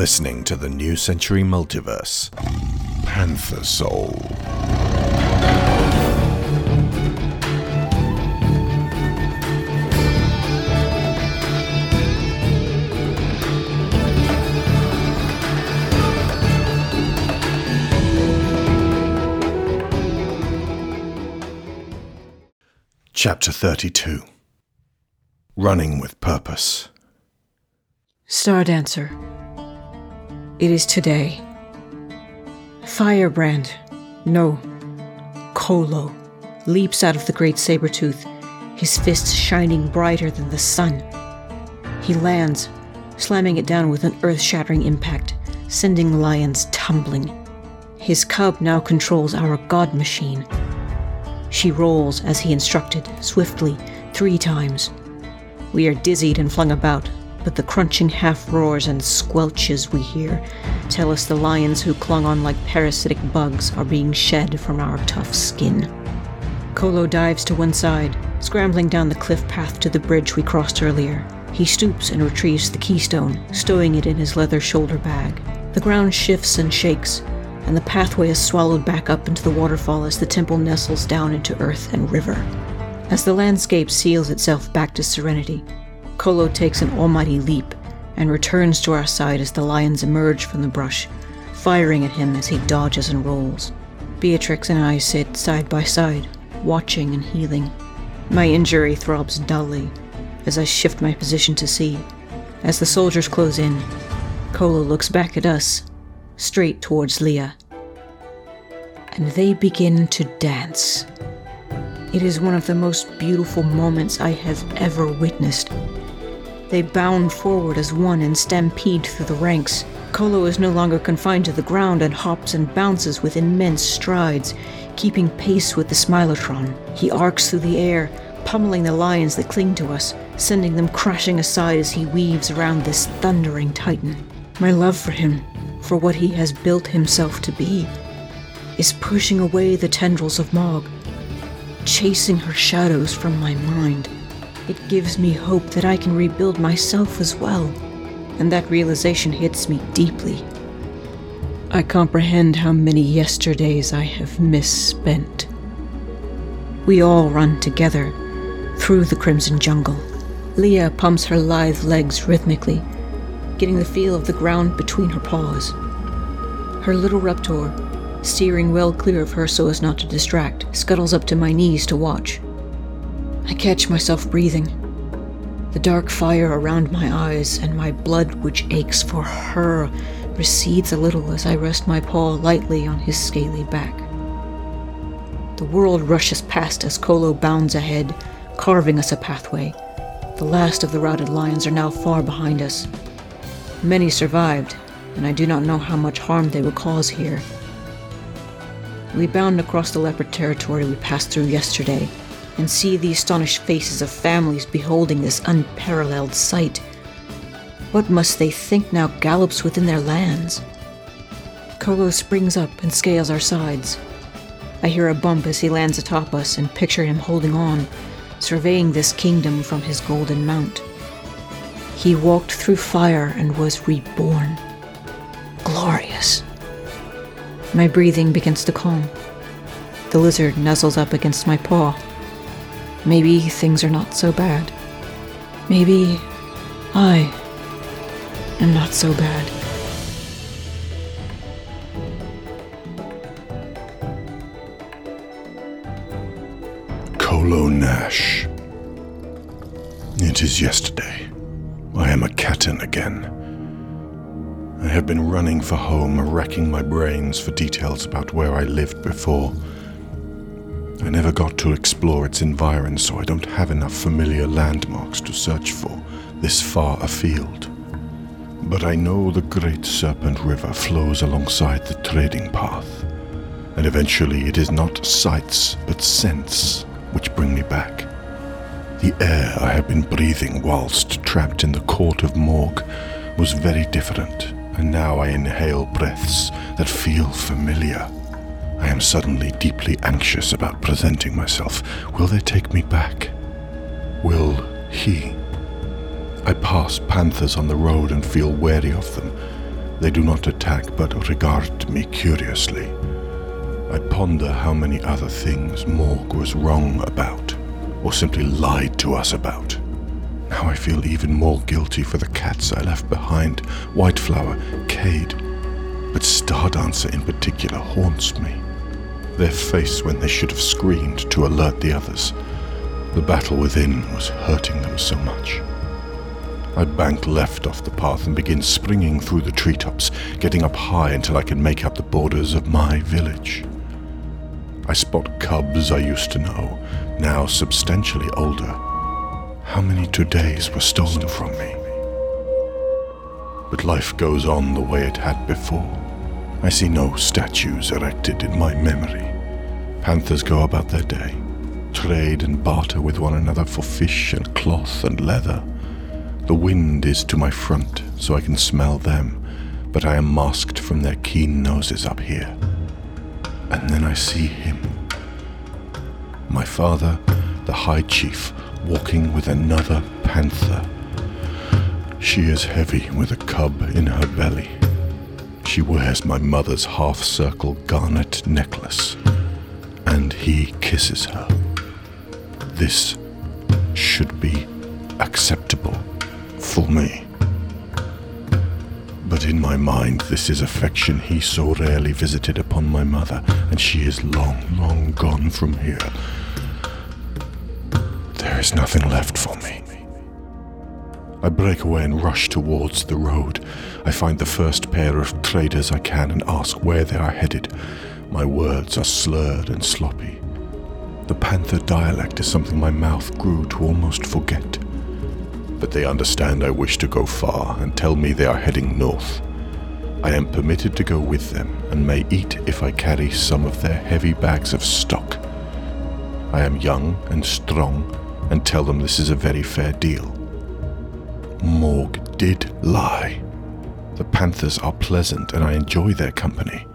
listening to the New Century Multiverse. Panther Soul. Chapter 32 Running with Purpose. Stardancer. It is today. Firebrand, no, Kolo, leaps out of the great saber tooth, his fists shining brighter than the sun. He lands, slamming it down with an earth shattering impact, sending lions tumbling. His cub now controls our god machine. She rolls as he instructed, swiftly, three times. We are dizzied and flung about, but the crunching half roars and squelches we hear tell us the lions who clung on like parasitic bugs are being shed from our tough skin. Kolo dives to one side, scrambling down the cliff path to the bridge we crossed earlier. He stoops and retrieves the keystone, stowing it in his leather shoulder bag. The ground shifts and shakes, and the pathway is swallowed back up into the waterfall as the temple nestles down into earth and river. As the landscape seals itself back to serenity, Kolo takes an almighty leap and returns to our side as the lions emerge from the brush, firing at him as he dodges and rolls. Beatrix and I sit side by side, watching and healing. My injury throbs dully as I shift my position to see. As the soldiers close in, Kolo looks back at us, straight towards Leah. And they begin to dance. It is one of the most beautiful moments I have ever witnessed. They bound forward as one and stampede through the ranks. Kolo is no longer confined to the ground and hops and bounces with immense strides, keeping pace with the Smilotron. He arcs through the air, pummeling the lions that cling to us, sending them crashing aside as he weaves around this thundering titan. My love for him, for what he has built himself to be, is pushing away the tendrils of Morg chasing her shadows from my mind. It gives me hope that I can rebuild myself as well, and that realization hits me deeply. I comprehend how many yesterdays I have misspent. We all run together through the crimson jungle. Leah pumps her lithe legs rhythmically, getting the feel of the ground between her paws. Her little raptor, steering well clear of her so as not to distract, scuttles up to my knees to watch. I catch myself breathing. The dark fire around my eyes and my blood, which aches for her, recedes a little as I rest my paw lightly on his scaly back. The world rushes past as Kolo bounds ahead, carving us a pathway. The last of the routed lions are now far behind us. Many survived, and I do not know how much harm they will cause here. We bound across the leopard territory we passed through yesterday and see the astonished faces of families beholding this unparalleled sight. What must they think now gallops within their lands? Kolo springs up and scales our sides. I hear a bump as he lands atop us and picture him holding on, surveying this kingdom from his golden mount. He walked through fire and was reborn. Glorious. My breathing begins to calm. The lizard nuzzles up against my paw. Maybe things are not so bad. Maybe I am not so bad. Kolo Nash. It is yesterday. I am a Ketan again. I have been running for home, racking my brains for details about where I lived before. I never got to explore its environs, so I don't have enough familiar landmarks to search for this far afield. But I know the Great Serpent River flows alongside the trading path, and eventually it is not sights but scents which bring me back. The air I had been breathing whilst trapped in the court of Morg was very different, and now I inhale breaths that feel familiar. I am suddenly deeply anxious about presenting myself. Will they take me back? Will he? I pass panthers on the road and feel wary of them. They do not attack but regard me curiously. I ponder how many other things Morg was wrong about, or simply lied to us about. Now I feel even more guilty for the cats I left behind Whiteflower, Cade, but Stardancer in particular haunts me. Their face when they should have screamed to alert the others. The battle within was hurting them so much. I bank left off the path and begin springing through the treetops, getting up high until I can make out the borders of my village. I spot cubs I used to know, now substantially older. How many todays were stolen from me? But life goes on the way it had before. I see no statues erected in my memory. Panthers go about their day, trade and barter with one another for fish and cloth and leather. The wind is to my front, so I can smell them, but I am masked from their keen noses up here. And then I see him. My father, the High Chief, walking with another panther. She is heavy with a cub in her belly. She wears my mother's half circle garnet necklace, and he kisses her. This should be acceptable for me. But in my mind, this is affection he so rarely visited upon my mother, and she is long, long gone from here. There is nothing left for me. I break away and rush towards the road. I find the first pair of traders I can and ask where they are headed. My words are slurred and sloppy. The Panther dialect is something my mouth grew to almost forget. But they understand I wish to go far and tell me they are heading north. I am permitted to go with them and may eat if I carry some of their heavy bags of stock. I am young and strong and tell them this is a very fair deal. Morg did lie. The panthers are pleasant and I enjoy their company.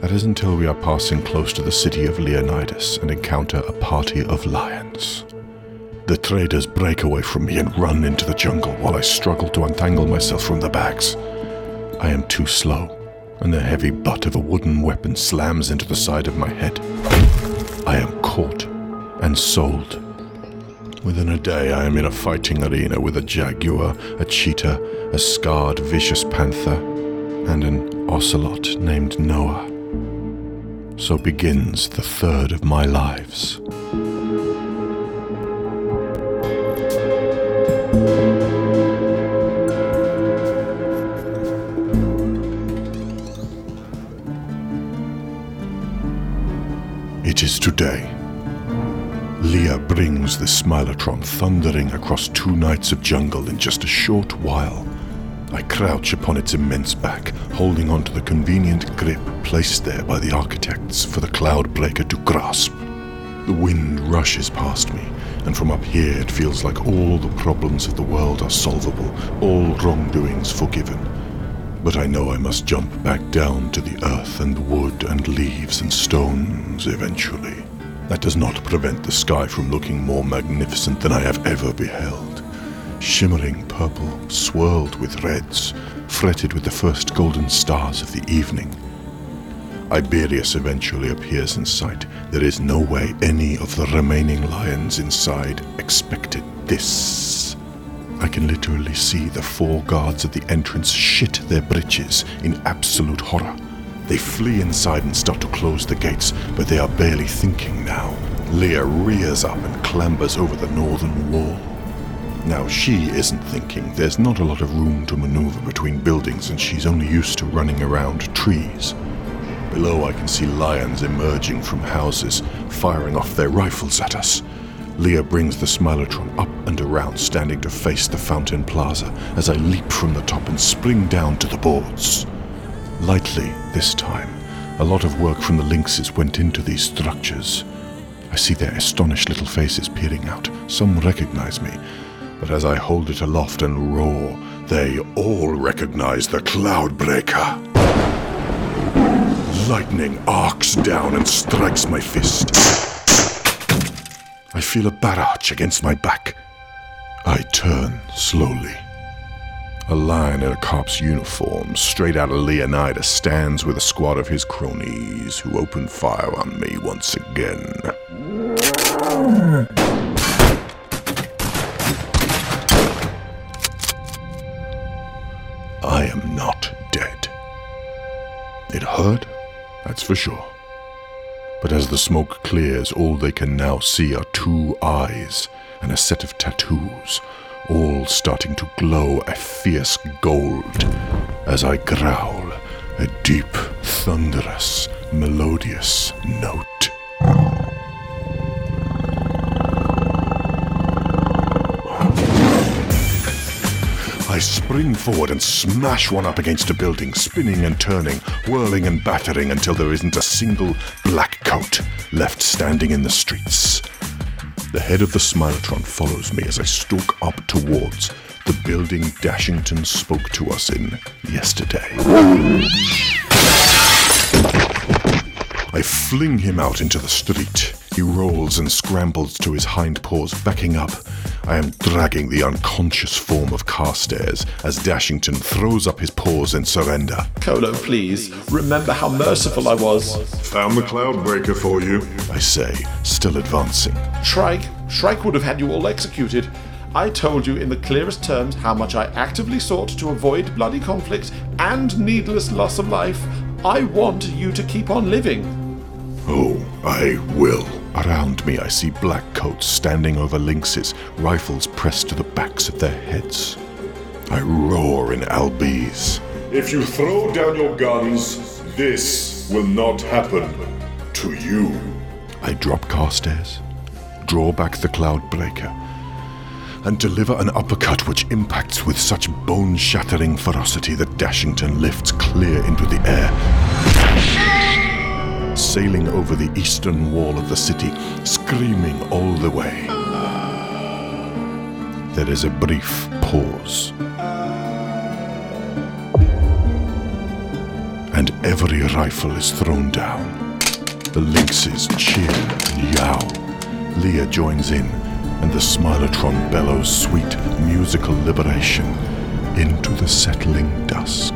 That is until we are passing close to the city of Leonidas and encounter a party of lions. The traders break away from me and run into the jungle while I struggle to untangle myself from the bags. I am too slow, and the heavy butt of a wooden weapon slams into the side of my head. I am caught and sold Within a day, I am in a fighting arena with a jaguar, a cheetah, a scarred, vicious panther, and an ocelot named Noah. So begins the third of my lives. It is today. Leah brings the Smilotron thundering across two nights of jungle in just a short while. I crouch upon its immense back, holding onto the convenient grip placed there by the architects for the cloud breaker to grasp. The wind rushes past me, and from up here it feels like all the problems of the world are solvable, all wrongdoings forgiven. But I know I must jump back down to the earth and wood and leaves and stones eventually. That does not prevent the sky from looking more magnificent than I have ever beheld. Shimmering purple, swirled with reds, fretted with the first golden stars of the evening. Iberius eventually appears in sight. There is no way any of the remaining lions inside expected this. I can literally see the four guards at the entrance shit their breeches in absolute horror. They flee inside and start to close the gates, but they are barely thinking now. Leah rears up and clambers over the northern wall. Now, she isn't thinking. There's not a lot of room to maneuver between buildings, and she's only used to running around trees. Below, I can see lions emerging from houses, firing off their rifles at us. Leah brings the Smilotron up and around, standing to face the fountain plaza as I leap from the top and spring down to the boards. Lightly this time, a lot of work from the lynxes went into these structures. I see their astonished little faces peering out. Some recognize me, but as I hold it aloft and roar, they all recognize the Cloudbreaker. Lightning arcs down and strikes my fist. I feel a barrage against my back. I turn slowly. A lion in a cop's uniform, straight out of Leonidas, stands with a squad of his cronies who open fire on me once again. Hurt, that's for sure. But as the smoke clears, all they can now see are two eyes and a set of tattoos all starting to glow a fierce gold as I growl a deep, thunderous, melodious note. I spring forward and smash one up against a building, spinning and turning, whirling and battering until there isn't a single black coat left standing in the streets. The head of the Smilotron follows me as I stalk up towards the building Dashington spoke to us in yesterday. I fling him out into the street. He rolls and scrambles to his hind paws, backing up. I am dragging the unconscious form of Carstairs as Dashington throws up his paws in surrender. Kolo, please, remember how merciful I was. Found the cloud breaker for you, I say, still advancing. Shrike, Shrike would have had you all executed. I told you in the clearest terms how much I actively sought to avoid bloody conflict and needless loss of life. I want you to keep on living. Oh, I will. Around me, I see black coats standing over lynxes, rifles pressed to the backs of their heads. I roar in Albese. If you throw down your guns, this will not happen to you. I drop Carstairs, draw back the cloud breaker, and deliver an uppercut which impacts with such bone shattering ferocity that Dashington lifts clear into the air. Sailing over the eastern wall of the city, screaming all the way. There is a brief pause. And every rifle is thrown down. The lynxes cheer and yowl. Leah joins in, and the Smilotron bellows sweet musical liberation into the settling dusk.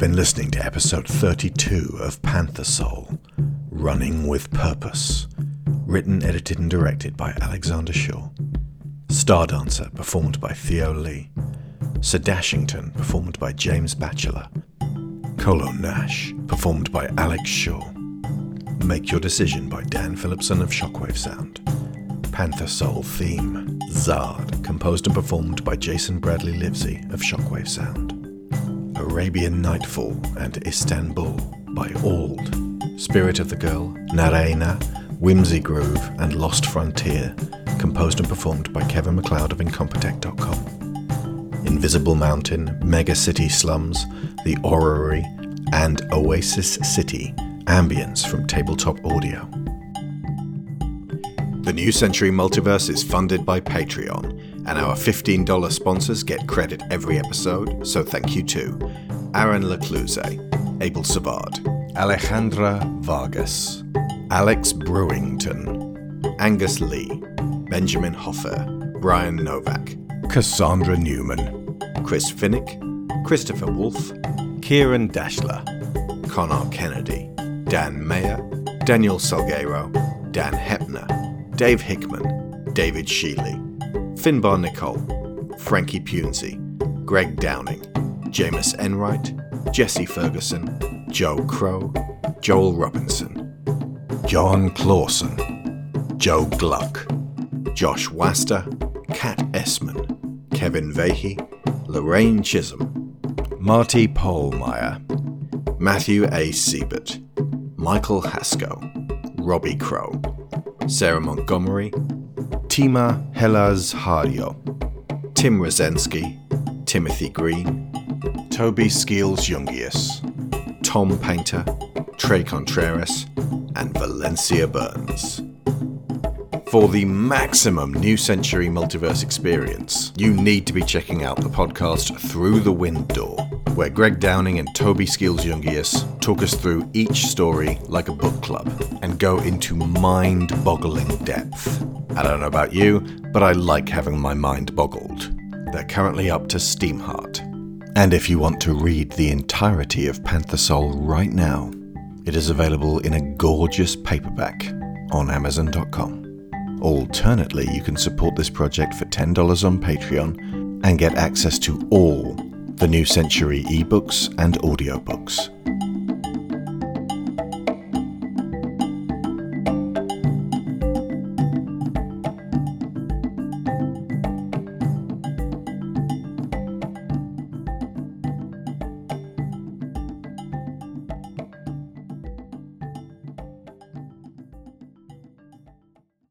Been listening to episode 32 of Panther Soul Running with Purpose. Written, edited, and directed by Alexander Shaw. Stardancer, performed by Theo Leigh. Sir Dashington, performed by James Batchelor. Kolo Nash, performed by Alex Shaw. Make Your Decision by Dan Phillipson of Shockwave Sound. Panther Soul theme, Zaad, composed and performed by Jason Bradley Livesay of Shockwave Sound. Arabian Nightfall and Istanbul by Ald, Spirit of the Girl, Naraina, Whimsy Groove, and Lost Frontier, composed and performed by Kevin MacLeod of Incompetech.com. Invisible Mountain, Mega City Slums, The Orrery, and Oasis City, ambience from Tabletop Audio. The New Century Multiverse is funded by Patreon, and our $15 sponsors get credit every episode, so thank you to Aaron Lacluyze, Abel Savard, Alejandra Vargas, Alex Brewington, Angus Lee, Benjamin Hofer, Bryan Novak, Cassandra Newman, Chris Finik, Christopher Wolfe, Ciaran Dachtler, Conar Kennedy, Dan Mayer, Daniel Salgueiro, Dan Hoeppner, Dave Hickman, David Shealy, Finbar Nicholl, Frankie Punzi, Greg Downing, Jamas Enright, Jesse Ferguson, Joe Crow, Joel Robinson, Johan Claesson, Joe Gluck, Josh Wasta, Kat Essmann, Kevin Veighy, Lorraine Chisholm, Marty Pohlmeier, Matthew A. Seibert, Michael Hasko, Robbie Crow, Sarah Montgomery, Teemu Helasharju, Tim Rozenski, Timothy Green, Toby Skeels Jungius, Tom Painter, Tre Contreras, and Valencia Burns. For the maximum New Century Multiverse experience, you need to be checking out the podcast Through the Wind Door, where Greg Downing and Toby Skeels Jungius talk us through each story like a book club and go into mind boggling depth. I don't know about you, but I like having my mind boggled. They're currently up to Steamheart. And if you want to read the entirety of Panther Soul right now, it is available in a gorgeous paperback on Amazon.com. Alternately, you can support this project for $10 on Patreon and get access to all the New Century ebooks and audiobooks.